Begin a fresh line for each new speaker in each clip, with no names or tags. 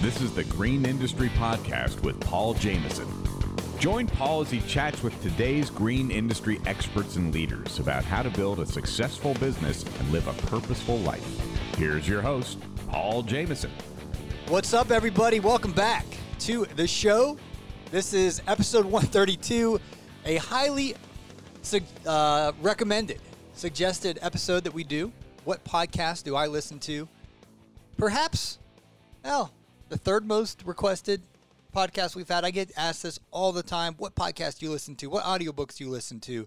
This is the Green Industry Podcast with Paul Jameson. Join Paul as he chats with today's green industry experts and leaders about how to build a successful business and live a purposeful life. Here's your host, Paul Jameson.
What's up, everybody? Welcome back to the show. This is episode 132, a highly uh, recommended, suggested episode that we do. What podcast do I listen to? Perhaps, well, the third most requested podcast we've had. I get asked this all the time. What podcast do you listen to? What audiobooks do you listen to?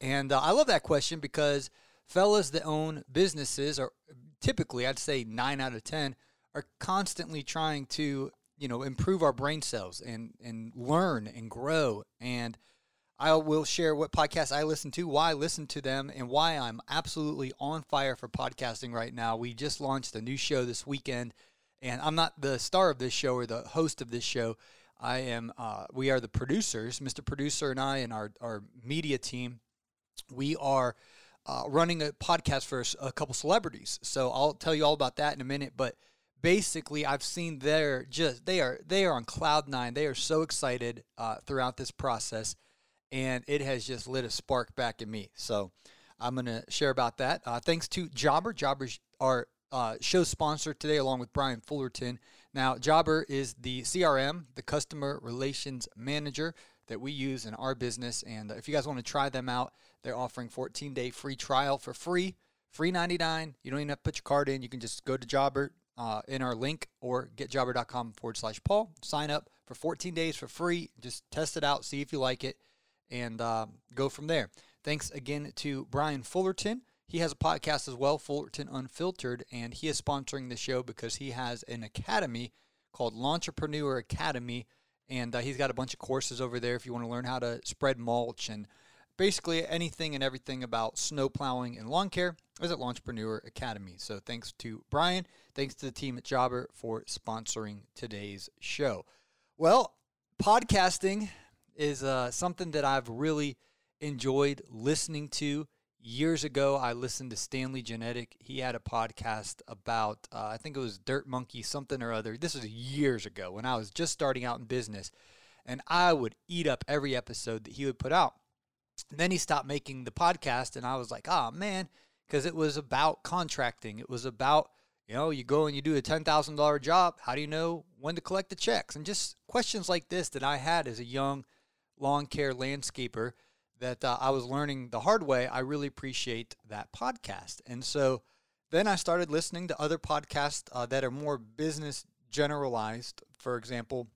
And uh, I love that question because fellas that own businesses are typically, I'd say nine out of 10, are constantly trying to, you know, improve our brain cells and, and learn and grow. And I will share what podcasts I listen to, why I listen to them, and why I'm absolutely on fire for podcasting right now. We just launched a new show this weekend and I'm not the star of this show or the host of this show. I am. Uh, we are the producers, Mr. Producer, and I, and our our media team. We are uh, running a podcast for a couple celebrities. So I'll tell you all about that in a minute. But basically, I've seen their just they are they are on cloud nine. They are so excited uh, throughout this process, and it has just lit a spark back in me. So I'm going to share about that. Uh, thanks to Jobber. Jobbers are uh, show sponsor today, along with Brian Fullerton. Now, Jobber is the CRM, the Customer Relations Manager that we use in our business. And uh, if you guys want to try them out, they're offering 14 day free trial for free, free 99. You don't even have to put your card in. You can just go to Jobber uh, in our link or getjobber.com forward slash Paul. Sign up for 14 days for free. Just test it out, see if you like it, and uh, go from there. Thanks again to Brian Fullerton. He has a podcast as well, Fullerton Unfiltered, and he is sponsoring the show because he has an academy called Lawntrepreneur Academy, and uh, he's got a bunch of courses over there if you want to learn how to spread mulch and basically anything and everything about snow plowing and lawn care is at Lawntrepreneur Academy. So thanks to Brian, thanks to the team at Jobber for sponsoring today's show. Well, podcasting is uh, something that I've really enjoyed listening to years ago, I listened to Stanley Genadek. He had a podcast about, uh, I think it was Dirt Monkey, something or other. This was years ago when I was just starting out in business. And I would eat up every episode that he would put out. And then he stopped making the podcast, and I was like, oh, man, because it was about contracting. It was about, you know, you go and you do a $10,000 job. How do you know when to collect the checks? And just questions like this that I had as a young lawn care landscaper that uh, I was learning the hard way, I really appreciate that podcast. And so then I started listening to other podcasts uh, that are more business generalized. For example,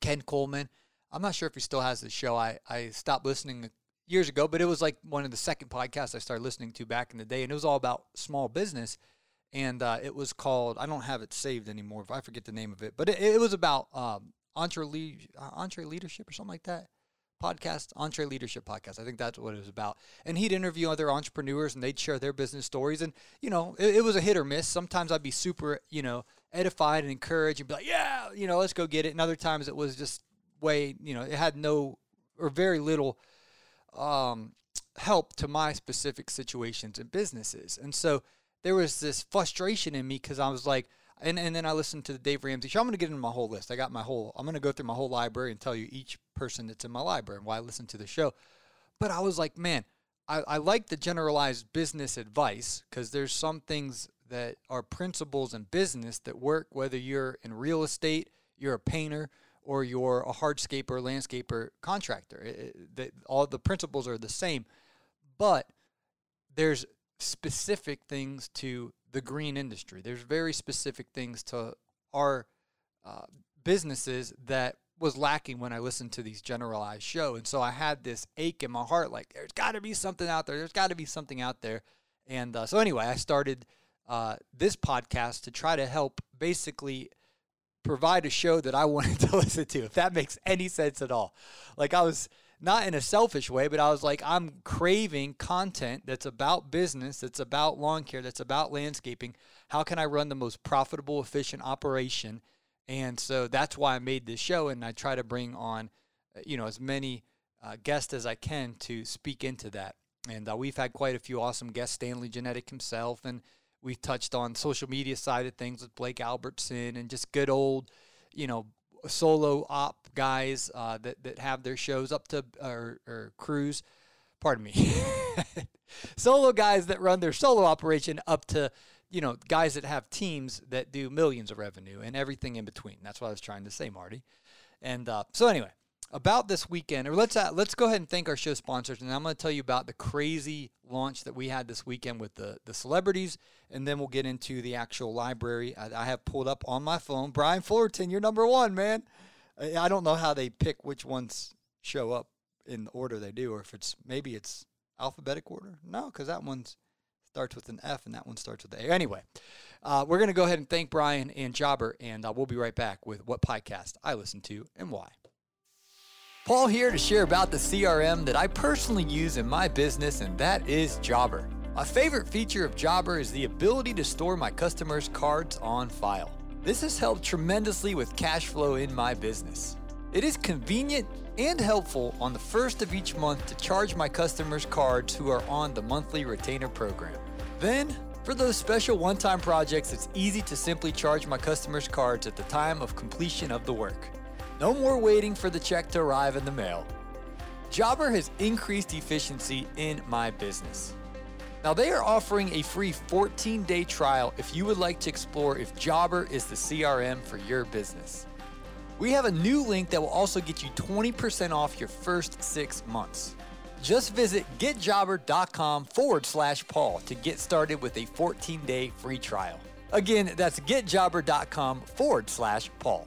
Ken Coleman. I'm not sure if he still has the show. I, I stopped listening years ago, but it was like one of the second podcasts I started listening to back in the day, and it was all about small business. And uh, it was called, I don't have it saved anymore. If I forget the name of it, but it, it was about um, entre, uh, entre leadership or something like that podcast, EntreLeadership Podcast. I think that's what it was about. And he'd interview other entrepreneurs and they'd share their business stories. And, you know, it, it, was a hit or miss. Sometimes I'd be super, you know, edified and encouraged and be like, yeah, you know, let's go get it. And other times it was just way, you know, it had no or very little um, help to my specific situations and businesses. And so there was this frustration in me because I was like, and, and then I listened to the Dave Ramsey show. I'm going to get into my whole list. I got my whole, I'm going to go through my whole library and tell you each person that's in my library and why I listen to the show. But I was like, man, I, I like the generalized business advice because there's some things that are principles in business that work, whether you're in real estate, you're a painter, or you're a hardscaper, landscaper, contractor. It, it, all the principles are the same. But there's specific things to the green industry. There's very specific things to our uh, businesses that was lacking when I listened to these generalized show. And so I had this ache in my heart, like there's got to be something out there. There's got to be something out there. And uh, so anyway, I started uh, this podcast to try to help basically provide a show that I wanted to listen to, if that makes any sense at all. Like I was not in a selfish way, but I was like, I'm craving content that's about business, that's about lawn care, that's about landscaping. How can I run the most profitable, efficient operation? And so that's why I made this show, and I try to bring on, uh, you know, as many uh, guests as I can to speak into that. And uh, we've had quite a few awesome guests, Stanley Genadek himself, and We've touched on social media side of things with Blake Albertson and just good old, you know, solo op guys uh, that that have their shows up to or, or crews. Pardon me, solo guys that run their solo operation up to you know guys that have teams that do millions of revenue and everything in between. That's what I was trying to say, Marty. And uh, so anyway, about this weekend, or let's uh, let's go ahead and thank our show sponsors, and I'm going to tell you about the crazy launch that we had this weekend with the the celebrities, and then we'll get into the actual library. I, I have pulled up on my phone. Brian Fullerton, you're number one, man. I, don't know how they pick which ones show up in the order they do, or if it's maybe it's alphabetic order. No, because that one starts with an F and that one starts with A. Anyway, uh, we're going to go ahead and thank Brian and Jobber, and uh, we'll be right back with what podcast I listen to and why. Paul here to share about the CRM that I personally use in my business, and that is Jobber. My favorite feature of Jobber is the ability to store my customers' cards on file. This has helped tremendously with cash flow in my business. It is convenient and helpful on the first of each month to charge my customers' cards who are on the monthly retainer program. Then, for those special one time projects, it's easy to simply charge my customers' cards at the time of completion of the work. No more waiting for the check to arrive in the mail. Jobber has increased efficiency in my business. Now, they are offering a free 14 day trial if you would like to explore if Jobber is the CRM for your business. We have a new link that will also get you 20% off your first six months. Just visit getjobber.com forward slash Paul to get started with a 14 day free trial. Again, that's getjobber.com forward slash Paul.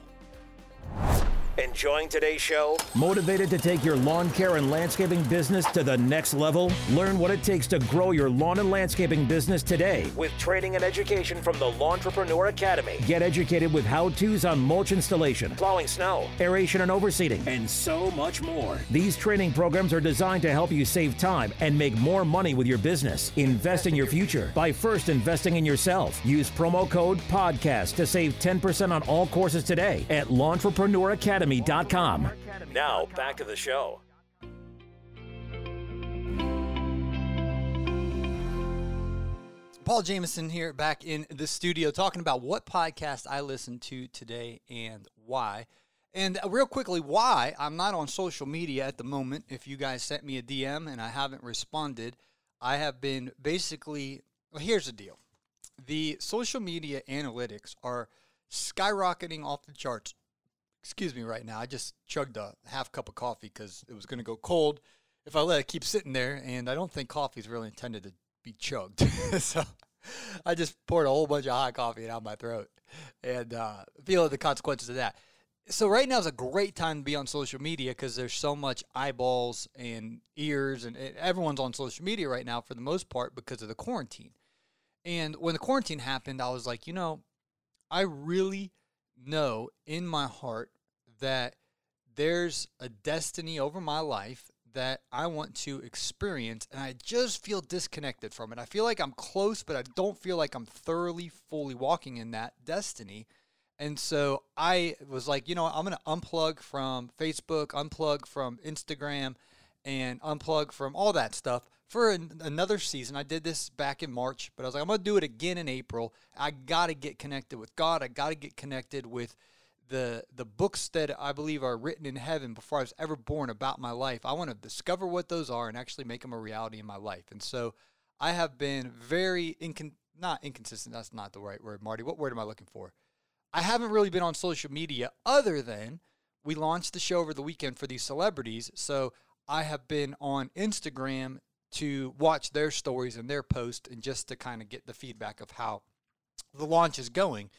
Enjoying today's show?
Motivated to take your lawn care and landscaping business to the next level? Learn what it takes to grow your lawn and landscaping business today.
With training and education from the Lawntrepreneur Academy.
Get educated with how to's on mulch installation,
plowing snow,
aeration and overseeding,
and so much more.
These training programs are designed to help you save time and make more money with your business. Invest in your future by first investing in yourself. Use promo code PODCAST to save 10% on all courses today at Lawntrepreneur Academy academy.com.
Now, back to the show.
Paul Jameson here back in the studio talking about what podcast I listen to today and why. And uh, real quickly, why I'm not on social media at the moment. If you guys sent me a DM and I haven't responded, I have been basically. Well, here's the deal the social media analytics are skyrocketing off the charts excuse me right now. I just chugged a half cup of coffee because it was going to go cold if I let it keep sitting there. And I don't think coffee is really intended to be chugged. so I just poured a whole bunch of hot coffee down my throat and uh, feeling the consequences of that. So right now is a great time to be on social media because there's so much eyeballs and ears and everyone's on social media right now for the most part because of the quarantine. And when the quarantine happened, I was like, you know, I really know in my heart that there's a destiny over my life that I want to experience, and I just feel disconnected from it. I feel like I'm close, but I don't feel like I'm thoroughly, fully walking in that destiny. And so I was like, you know, I'm going to unplug from Facebook, unplug from Instagram, and unplug from all that stuff for an, another season. I did this back in March, but I was like, I'm going to do it again in April. I got to get connected with God. I got to get connected with the the books that I believe are written in heaven before I was ever born about my life. I want to discover what those are and actually make them a reality in my life. And so I have been very incon- not inconsistent. That's not the right word, Marty. What word am I looking for? I haven't really been on social media other than we launched the show over the weekend for these celebrities. So I have been on Instagram to watch their stories and their posts and just to kind of get the feedback of how the launch is going.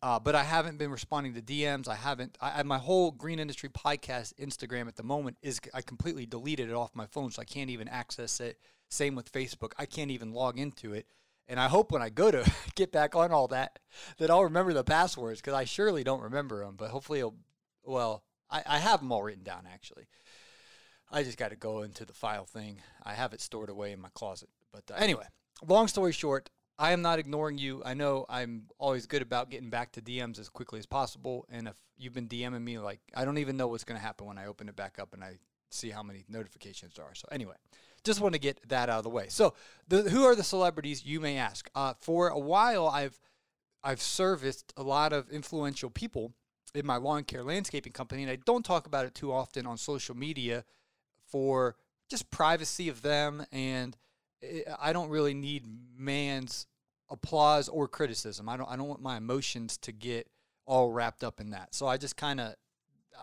Uh, but I haven't been responding to DMs. I haven't. I, my whole Green Industry Podcast Instagram at the moment is I completely deleted it off my phone, so I can't even access it. Same with Facebook. I can't even log into it. And I hope when I go to get back on all that, that I'll remember the passwords because I surely don't remember them. But hopefully, it'll, well, I, I have them all written down actually. I just got to go into the file thing. I have it stored away in my closet. But uh, anyway, long story short, I am not ignoring you. I know I'm always good about getting back to DMs as quickly as possible. And if you've been DMing me, like, I don't even know what's going to happen when I open it back up and I see how many notifications there are. So, anyway, just want to get that out of the way. So, the, who are the celebrities? You may ask. Uh, for a while, I've I've serviced a lot of influential people in my lawn care landscaping company, and I don't talk about it too often on social media for just privacy of them, and I don't really need man's applause or criticism. I don't I don't want my emotions to get all wrapped up in that. So I just kind of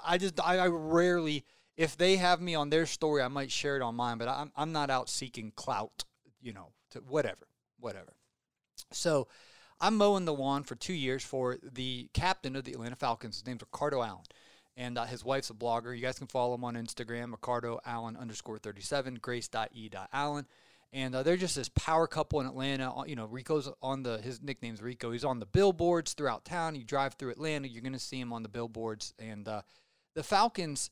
I just I, I, rarely if they have me on their story, I might share it on mine, but I'm I'm not out seeking clout, you know, to whatever, whatever. So I'm mowing the lawn for two years for the captain of the Atlanta Falcons. His name's Ricardo Allen. And uh, his wife's a blogger. You guys can follow him on Instagram, Ricardo Allen underscore 37, grace.e.allen. And uh, they're just this power couple in Atlanta. Uh, you know, Rico's on the, his nickname's Rico. He's on the billboards throughout town. You drive through Atlanta, you're going to see him on the billboards. And uh, the Falcons,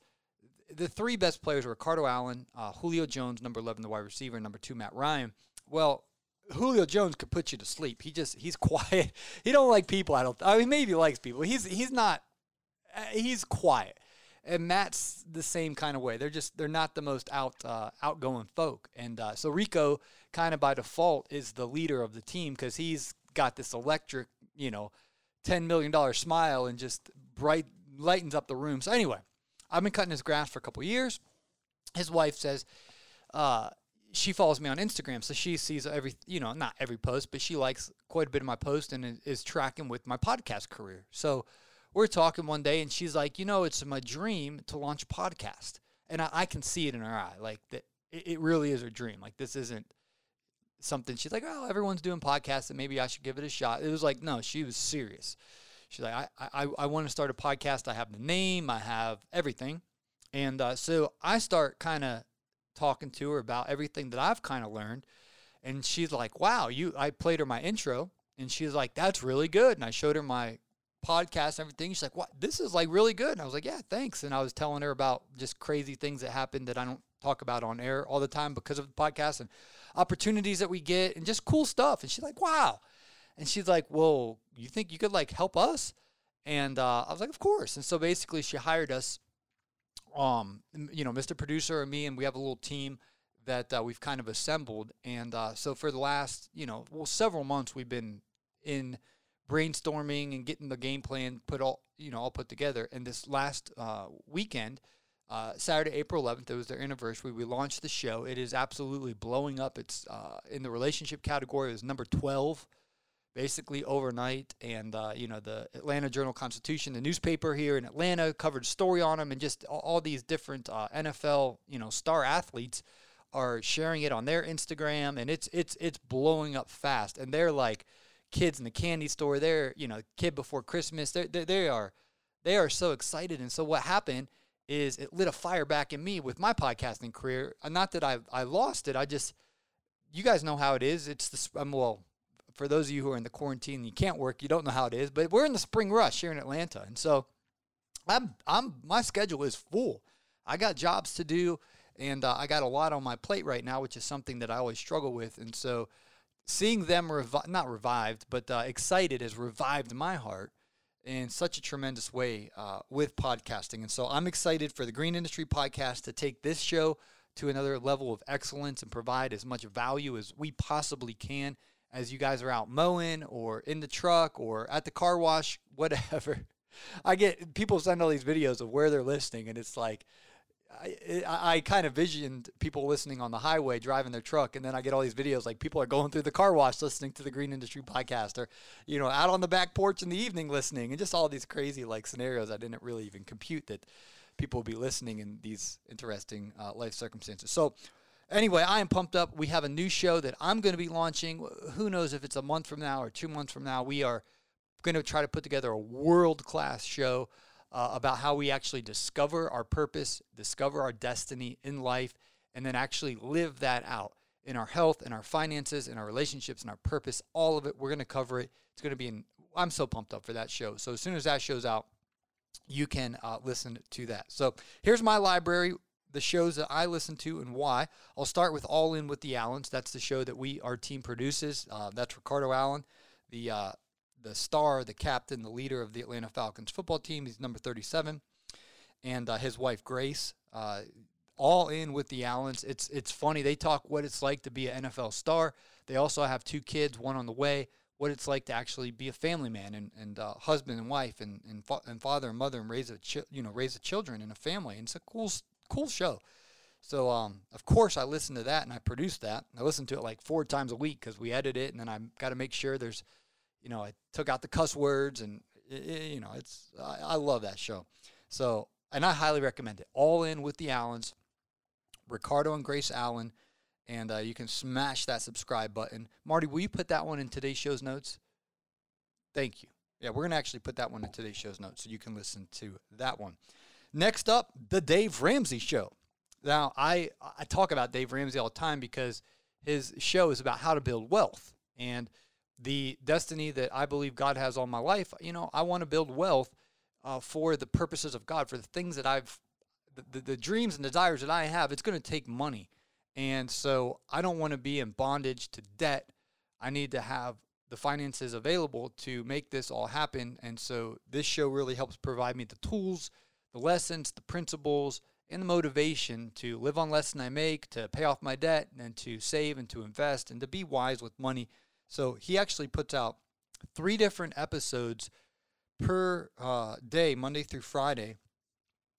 the three best players were Ricardo Allen, uh, Julio Jones, number 11, the wide receiver, number two, Matt Ryan. Well, Julio Jones could put you to sleep. He just he's quiet. He don't like people. I don't. I mean, maybe he likes people. He's he's not. Uh, he's quiet, and Matt's the same kind of way. They're just they're not the most out uh, outgoing folk, and uh, so Rico kind of by default is the leader of the team because he's got this electric, you know, ten million dollar smile and just bright lightens up the room. So anyway, I've been cutting his grass for a couple years. His wife says. Uh, she follows me on Instagram, so she sees every, you know, not every post, but she likes quite a bit of my post and is tracking with my podcast career. So we're talking one day, and she's like, you know, it's my dream to launch a podcast, and I, I can see it in her eye, like that. It, it really is her dream. Like this isn't something. She's like, oh, everyone's doing podcasts, and maybe I should give it a shot. It was like, no, she was serious. She's like, I, I, I want to start a podcast. I have the name, I have everything, and uh, so I start kind of talking to her about everything that I've kind of learned. And she's like, wow, you, I played her my intro and she's like, that's really good. And I showed her my podcast and everything. She's like, what? This is like really good. And I was like, yeah, thanks. And I was telling her about just crazy things that happened that I don't talk about on air all the time because of the podcast and opportunities that we get and just cool stuff. And she's like, wow. And she's like, well, you think you could like help us? And uh, I was like, of course. And so basically, she hired us um, you know, Mr. Producer and me, and we have a little team that uh, we've kind of assembled. And uh, so for the last, you know, well, several months, we've been in brainstorming and getting the game plan put all, you know, all put together. And this last uh, weekend, uh, Saturday, April 11th, it was their anniversary. We launched the show. It is absolutely blowing up. It's uh, in the relationship category. It was number 12 basically overnight. And, uh, you know, the Atlanta Journal Constitution, the newspaper here in Atlanta, covered story on them, and just all, all these different uh, NFL, you know, star athletes are sharing it on their Instagram, and it's it's it's blowing up fast. And they're like kids in the candy store. They're you know, kid before Christmas. They're, they they are they are so excited. And so what happened is it lit a fire back in me with my podcasting career. Not that I I lost it. I just you guys know how it is. It's the I'm well for those of you who are in the quarantine and you can't work, you don't know how it is, but we're in the spring rush here in Atlanta. And so I'm I'm my schedule is full. I got jobs to do and uh, I got a lot on my plate right now, which is something that I always struggle with. And so seeing them revi- not revived, but uh, excited has revived my heart in such a tremendous way uh, with podcasting. And so I'm excited for the Green Industry Podcast to take this show to another level of excellence and provide as much value as we possibly can as you guys are out mowing or in the truck or at the car wash, whatever. I get people send all these videos of where they're listening, and it's like I, I, kind of visioned people listening on the highway driving their truck, and then I get all these videos like people are going through the car wash listening to the Green Industry podcast, or you know, out on the back porch in the evening listening, and just all these crazy like scenarios I didn't really even compute that people would be listening in these interesting uh, life circumstances. So Anyway, I am pumped up. We have a new show that I'm going to be launching. Who knows if it's a month from now or two months from now? We are going to try to put together a world class show uh, about how we actually discover our purpose, discover our destiny in life, and then actually live that out in our health, in our finances, in our relationships, in our purpose. All of it. We're going to cover it. It's going to be in. I'm so pumped up for that show. So as soon as that show's out, you can uh, listen to that. So here's my library the shows that I listen to and why. I'll start with All In with the Allens. That's the show that we our team produces. Uh, that's Ricardo Allen, the uh, the star, the captain, the leader of the Atlanta Falcons football team. He's number 37, and uh, his wife Grace. Uh, All in with the Allens. It's it's funny. They talk what it's like to be an NFL star. They also have two kids, one on the way. What it's like to actually be a family man and, and uh, husband and wife and and, fa- and father and mother and raise a chi- you know raise the children in a family. And it's a cool cool show. So um, of course I listened to that and I produced that. I listened to it like four times a week because we edit it and then I got to make sure there's, you know, I took out the cuss words and you know it's I, I love that show. So and I highly recommend it. All in with the Allens, Ricardo and Grace Allen, and uh, you can smash that subscribe button. Marty, will you put that one in today's show's notes? Thank you. Yeah, we're gonna actually put that one in today's show's notes so you can listen to that one. Next up, the Dave Ramsey Show. Now, I I talk about Dave Ramsey all the time because his show is about how to build wealth and the destiny that I believe God has on my life. You know, I want to build wealth uh, for the purposes of God, for the things that I've, the, the, the dreams and desires that I have. It's going to take money, and so I don't want to be in bondage to debt. I need to have the finances available to make this all happen. And so this show really helps provide me the tools, the lessons, the principles, and the motivation to live on less than I make, to pay off my debt, and to save and to invest and to be wise with money. So he actually puts out three different episodes per uh, day, Monday through Friday.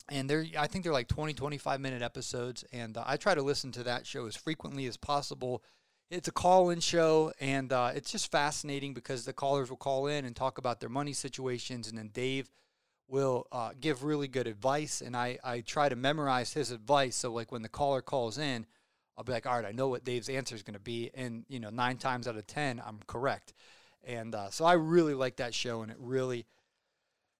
And they're, I think they're like 20, 25 minute episodes. And uh, I try to listen to that show as frequently as possible. It's a call in show, and uh, it's just fascinating because the callers will call in and talk about their money situations. And then Dave will uh, give really good advice. And I, I try to memorize his advice. So, like, when the caller calls in, I'll be like, all right, I know what Dave's answer is going to be. And, you know, nine times out of 10, I'm correct. And uh, so I really like that show, and it really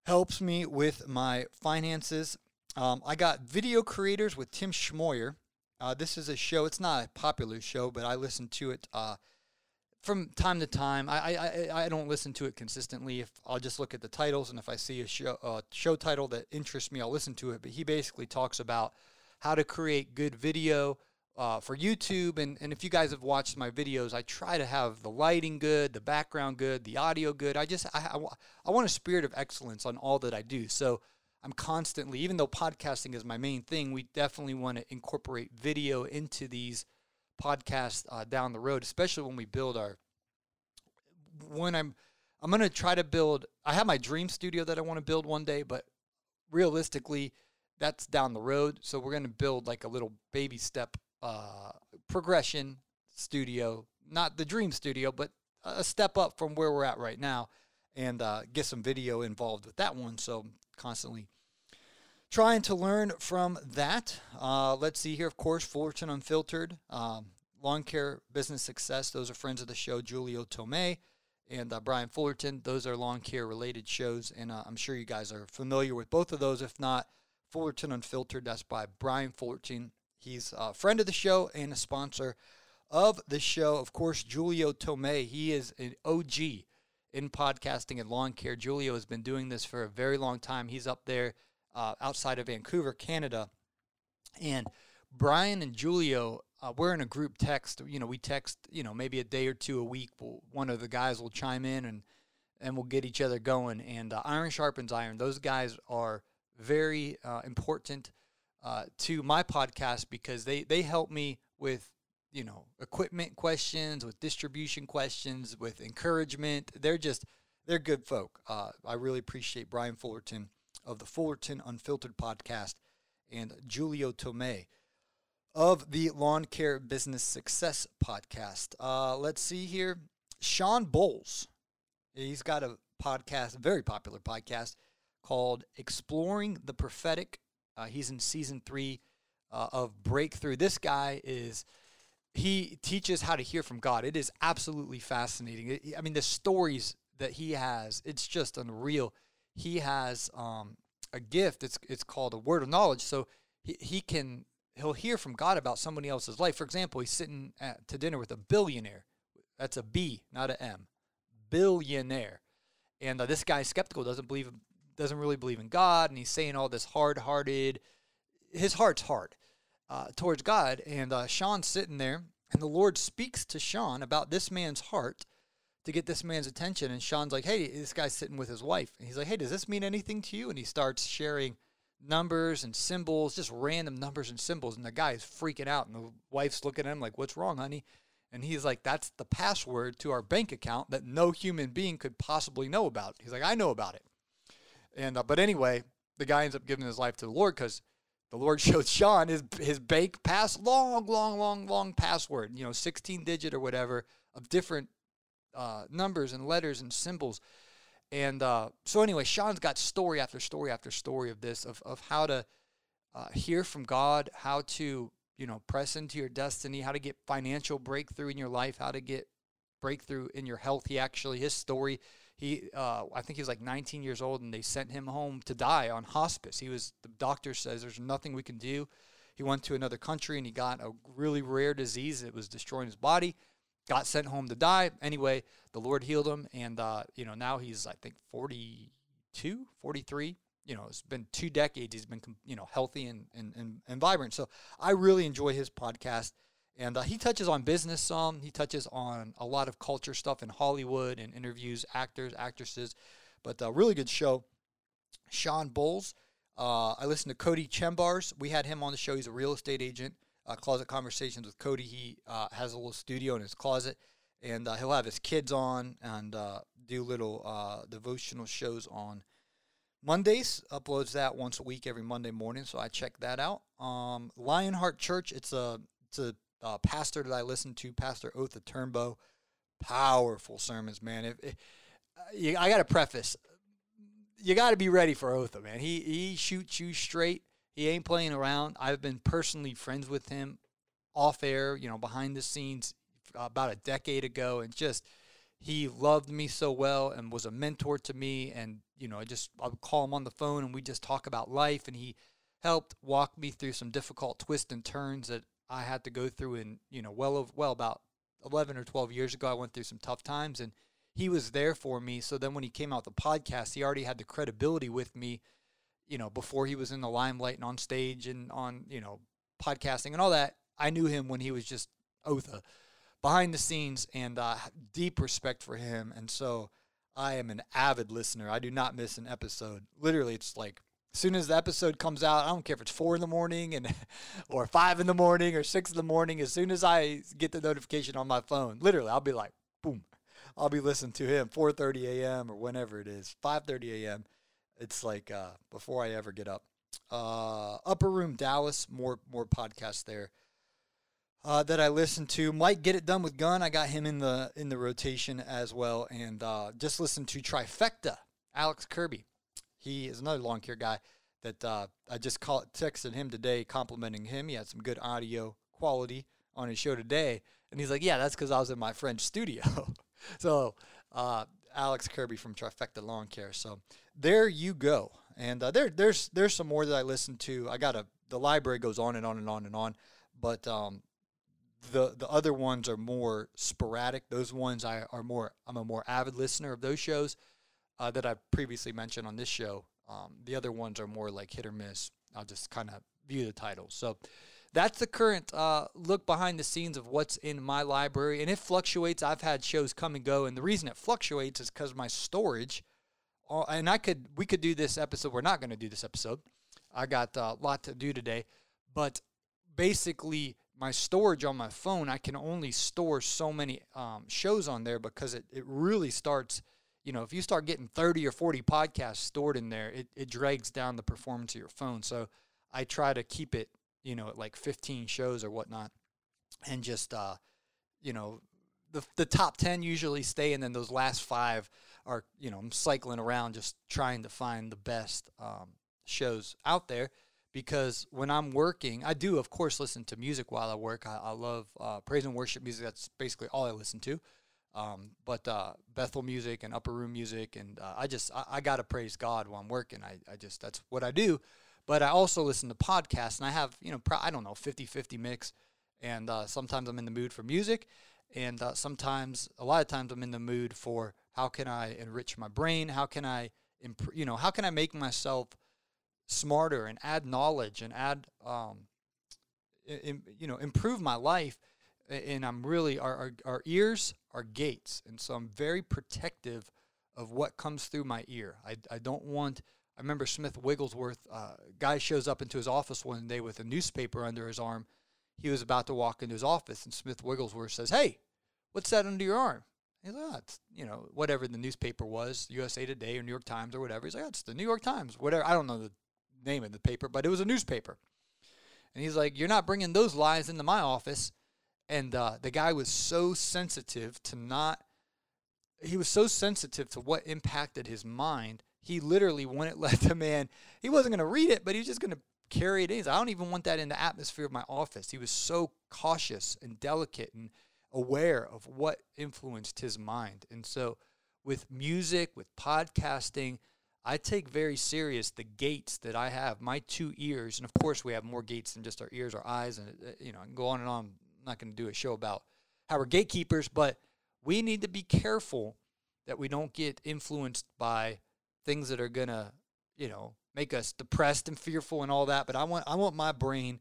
helps me with my finances. Um, I got Video Creators with Tim Schmoyer. Uh, this is a show. It's not a popular show, but I listen to it uh, from time to time. I, I I don't listen to it consistently. If I'll just look at the titles, and if I see a show uh, show title that interests me, I'll listen to it. But he basically talks about how to create good video uh, for YouTube. And, and if you guys have watched my videos, I try to have the lighting good, the background good, the audio good. I just, I, I, I want a spirit of excellence on all that I do. So I'm constantly, even though podcasting is my main thing, we definitely want to incorporate video into these podcasts uh, down the road, especially when we build our, when I'm, I'm going to try to build, I have my dream studio that I want to build one day, but realistically, that's down the road. So we're going to build like a little baby step uh, progression studio, not the dream studio, but a step up from where we're at right now, and uh, get some video involved with that one. So constantly trying to learn from that. Uh, let's see here, of course, Fullerton Unfiltered, um, Lawn Care Business Success. Those are friends of the show, Julio Tomei and uh, Brian Fullerton. Those are lawn care related shows, and uh, I'm sure you guys are familiar with both of those. If not, Fullerton Unfiltered, that's by Brian Fullerton. He's a friend of the show and a sponsor of the show. Of course, Julio Tomei, he is an OG in podcasting and lawn care. Julio has been doing this for a very long time. He's up there uh, outside of Vancouver, Canada. And Brian and Julio, uh, we're in a group text. You know, we text, you know, maybe a day or two a week. We'll, one of the guys will chime in and and we'll get each other going. And uh, iron sharpens iron. Those guys are very uh, important uh, to my podcast because they they help me with you know equipment questions, with distribution questions, with encouragement. They're just they're good folk. Uh, I really appreciate Brian Fullerton of the Fullerton Unfiltered podcast and Julio Tomei of the Lawn Care Business Success podcast. Uh, let's see here. Shawn Bolz. He's got a podcast, very popular podcast called Exploring the Prophetic. Uh, he's in season three uh, of Breakthrough. This guy is, he teaches how to hear from God. It is absolutely fascinating. It, I mean, the stories that he has, it's just unreal. He has um, a gift. It's it's called a word of knowledge. So he, he can he'll hear from God about somebody else's life. For example, he's sitting at, to dinner with a billionaire. That's a B, not a M. Billionaire. And uh, this guy's skeptical, doesn't believe, doesn't really believe in God, and he's saying all this hard-hearted. His heart's hard uh, towards God, and uh, Shawn's sitting there, and the Lord speaks to Shawn about this man's heart to get this man's attention. And Shawn's like, "Hey, this guy's sitting with his wife," and he's like, "Hey, does this mean anything to you?" And he starts sharing numbers and symbols, just random numbers and symbols. And the guy is freaking out. And the wife's looking at him like, What's wrong, honey? And he's like, That's the password to our bank account that no human being could possibly know about. He's like, I know about it. And, uh, but anyway, the guy ends up giving his life to the Lord because the Lord showed Shawn his, his bank pass, long, long, long, long password, you know, 16 digit or whatever of different uh, numbers and letters and symbols. And uh, so anyway, Shawn's got story after story after story of this, of, of how to uh, hear from God, how to, you know, press into your destiny, how to get financial breakthrough in your life, how to get breakthrough in your health. He actually, his story, he, uh, I think he was like 19 years old and they sent him home to die on hospice. He was, the doctor says there's nothing we can do. He went to another country and he got a really rare disease that was destroying his body got sent home to die. Anyway, the Lord healed him, and uh, you know now he's I think 42, 43. You know, it's been two decades. He's been you know healthy and and, and, and vibrant. So I really enjoy his podcast, and uh, he touches on business some. He touches on a lot of culture stuff in Hollywood and interviews actors, actresses. But a uh, really good show. Shawn Bolz. Uh, I listened to Cody Chembars. We had him on the show. He's a real estate agent uh, Closet Conversations with Cody. He uh, has a little studio in his closet, and uh, he'll have his kids on and do little devotional shows on Mondays. Uploads that once a week every Monday morning, so I check that out. Um, Lionheart Church. It's a it's a uh, pastor that I listen to, Pastor Otha Turnbow. Powerful sermons, man. If, if I got to preface, you got to be ready for Otha, man. He he shoots you straight he ain't playing around. I've been personally friends with him off air, you know, behind the scenes about a decade ago, and just he loved me so well and was a mentor to me. And you know, I just I would call him on the phone and we just talk about life, and he helped walk me through some difficult twists and turns that I had to go through. And you know, well, of, well about eleven or twelve years ago, I went through some tough times, and he was there for me. So then when he came out the podcast, he already had the credibility with me you know, before he was in the limelight and on stage and on, you know, podcasting and all that, I knew him when he was just Otha behind the scenes and uh, deep respect for him. And so I am an avid listener. I do not miss an episode. Literally, it's like as soon as the episode comes out, I don't care if it's four in the morning and or five in the morning or six in the morning. As soon as I get the notification on my phone, literally, I'll be like, boom, I'll be listening to him 4:30 a.m. or whenever it is, 5:30 a.m. It's like uh, before I ever get up. Uh, Upper Room Dallas, more more podcasts there uh, that I listen to. Might get it done with Gun. I got him in the in the rotation as well, and uh, just listen to Trifecta. Alex Kirby, he is another lawn care guy that uh, I just call, texted him today, complimenting him. He had some good audio quality on his show today, and he's like, "Yeah, that's because I was in my friend's studio." so uh, Alex Kirby from Trifecta Lawn Care. So there you go. And uh, there, there's there's some more that I listen to. I got a the library goes on and on and on and on, but um, the the other ones are more sporadic. Those ones I are more. I'm a more avid listener of those shows uh, that I've previously mentioned on this show. Um, the other ones are more like hit or miss. I'll just kind of view the titles. So that's the current uh, look behind the scenes of what's in my library, and it fluctuates. I've had shows come and go, and the reason it fluctuates is because my storage. Uh, and I could we could do this episode. We're not going to do this episode. I got a lot to do today, but basically my storage on my phone, I can only store so many um, shows on there because it, it really starts. You know, if you start getting 30 or 40 podcasts stored in there, it, it drags down the performance of your phone. So I try to keep it you know, at like 15 shows or whatnot, and just, uh, you know, the, the top 10 usually stay, and then those last five are, you know, I'm cycling around just trying to find the best um, shows out there because when I'm working, I do, of course, listen to music while I work. I, I love uh, praise and worship music. That's basically all I listen to. Um, but uh, Bethel music and upper room music, and uh, I just I, I, gotta praise God while I'm working. I, I just that's what I do. But I also listen to podcasts, and I have, you know, pro- I don't know, 50 50 mix. And uh, sometimes I'm in the mood for music, and uh, sometimes, a lot of times, I'm in the mood for how can I enrich my brain? How can I, imp- you know, how can I make myself smarter and add knowledge and add, um, you know, improve my life? And I'm really, our, our, our ears are gates. And so I'm very protective of what comes through my ear. I, I don't want I remember Smith Wigglesworth, uh, guy shows up into his office one day with a newspaper under his arm. He was about to walk into his office, and Smith Wigglesworth says, "Hey, what's that under your arm?" He's like, oh, it's, you know, whatever the newspaper was, USA Today or New York Times or whatever. He's like, oh, it's the New York Times, whatever. I don't know the name of the paper, but it was a newspaper. And he's like, you're not bringing those lies into my office. And uh, the guy was so sensitive to not, he was so sensitive to what impacted his mind. He literally wouldn't let the man, he wasn't going to read it, but he was just going to carry it in. I don't even want that in the atmosphere of my office. He was so cautious and delicate and aware of what influenced his mind. And so with music, with podcasting, I take very serious the gates that I have, my two ears, and of course we have more gates than just our ears, our eyes, and uh, you know, I can go on and on. I'm not going to do a show about how we're gatekeepers, but we need to be careful that we don't get influenced by things that are going to, you know, make us depressed and fearful and all that. But I want I want my brain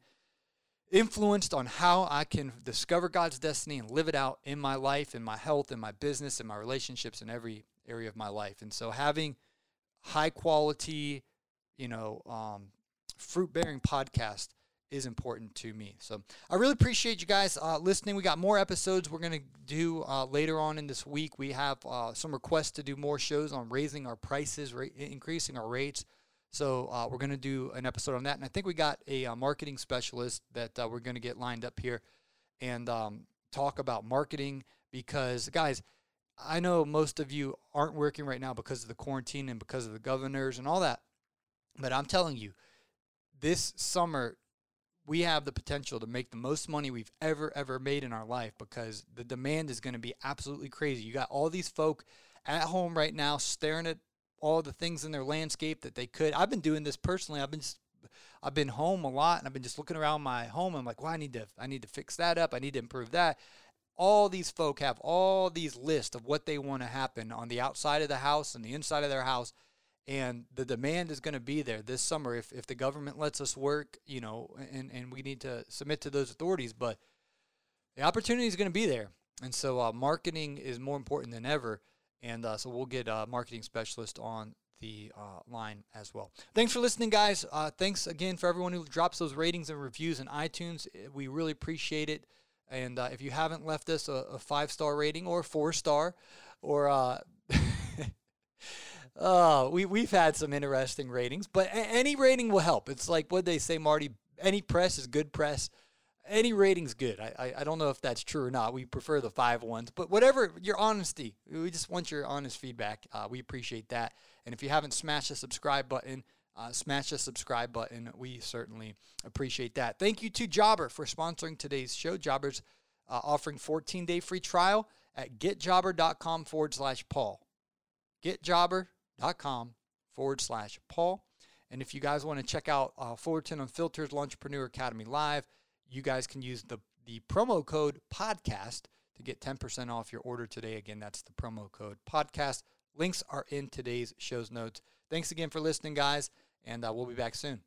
influenced on how I can discover God's destiny and live it out in my life, in my health, in my business, in my relationships, in every area of my life. And so having high quality, you know, um, fruit bearing podcast is important to me. So I really appreciate you guys uh, listening. We got more episodes we're going to do uh, later on in this week. We have uh, some requests to do more shows on raising our prices, ra- increasing our rates. So uh, we're going to do an episode on that, and I think we got a uh, marketing specialist that uh, we're going to get lined up here and um, talk about marketing because, guys, I know most of you aren't working right now because of the quarantine and because of the governors and all that, but I'm telling you, this summer we have the potential to make the most money we've ever ever made in our life because the demand is going to be absolutely crazy. You got all these folk at home right now staring at all the things in their landscape that they could. I've been doing this personally. I've been I've been home a lot and I've been just looking around my home. I'm like, well, I need to I need to fix that up. I need to improve that. All these folk have all these lists of what they want to happen on the outside of the house and the inside of their house. And the demand is going to be there this summer if, if the government lets us work, you know, and, and we need to submit to those authorities. But the opportunity is going to be there. And so uh, marketing is more important than ever. And uh, so we'll get a marketing specialist on the uh, line as well. Thanks for listening, guys. Uh, thanks again for everyone who drops those ratings and reviews in iTunes. We really appreciate it. And uh, if you haven't left us a, a five star rating or four star, or uh, we we've had some interesting ratings, but a- any rating will help. It's like what they say, Marty. Any press is good press any rating's good. I, I, I don't know if that's true or not. We prefer the five ones, but whatever your honesty, we just want your honest feedback. Uh, we appreciate that. And if you haven't smashed the subscribe button, uh, smash the subscribe button. We certainly appreciate that. Thank you to Jobber for sponsoring today's show. Jobber's uh, offering 14 day free trial at getjobber.com forward slash Paul. Getjobber.com forward slash Paul. And if you guys want to check out uh, Fullerton Unfiltered Entrepreneur Academy Live, you guys can use the, the promo code podcast to get 10% off your order today. Again, that's the promo code podcast. Links are in today's show's notes. Thanks again for listening, guys, and uh, we'll be back soon.